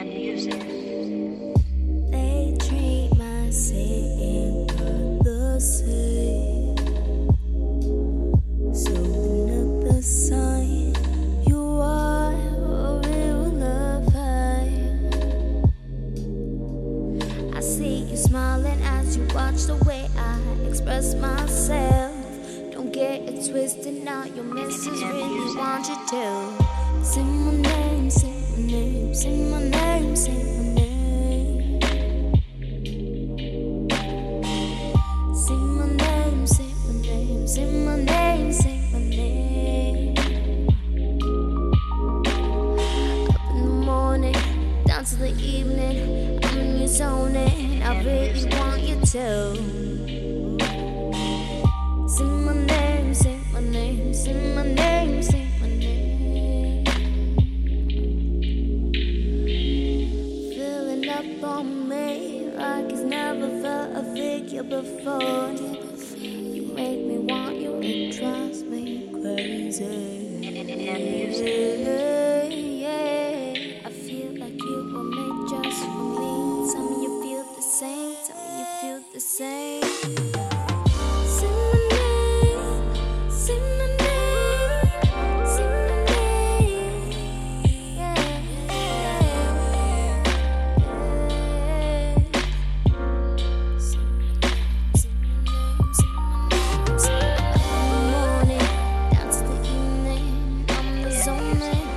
They treat my sin the same. So up the sign. You are a real lover. I see you smiling as you watch the way I express myself. Don't get it twisted now, your missus really want you to. My name, my name, say my name, say my name. Say my name, say my name, my name. Up in the morning, down to the evening, I'm in your zone and I really want you to. grip on me like it's never felt a figure before. You make me want you, it drives me crazy. Yeah, yeah. I feel like you were made just for me. Some you feel the same, some you feel the same. so many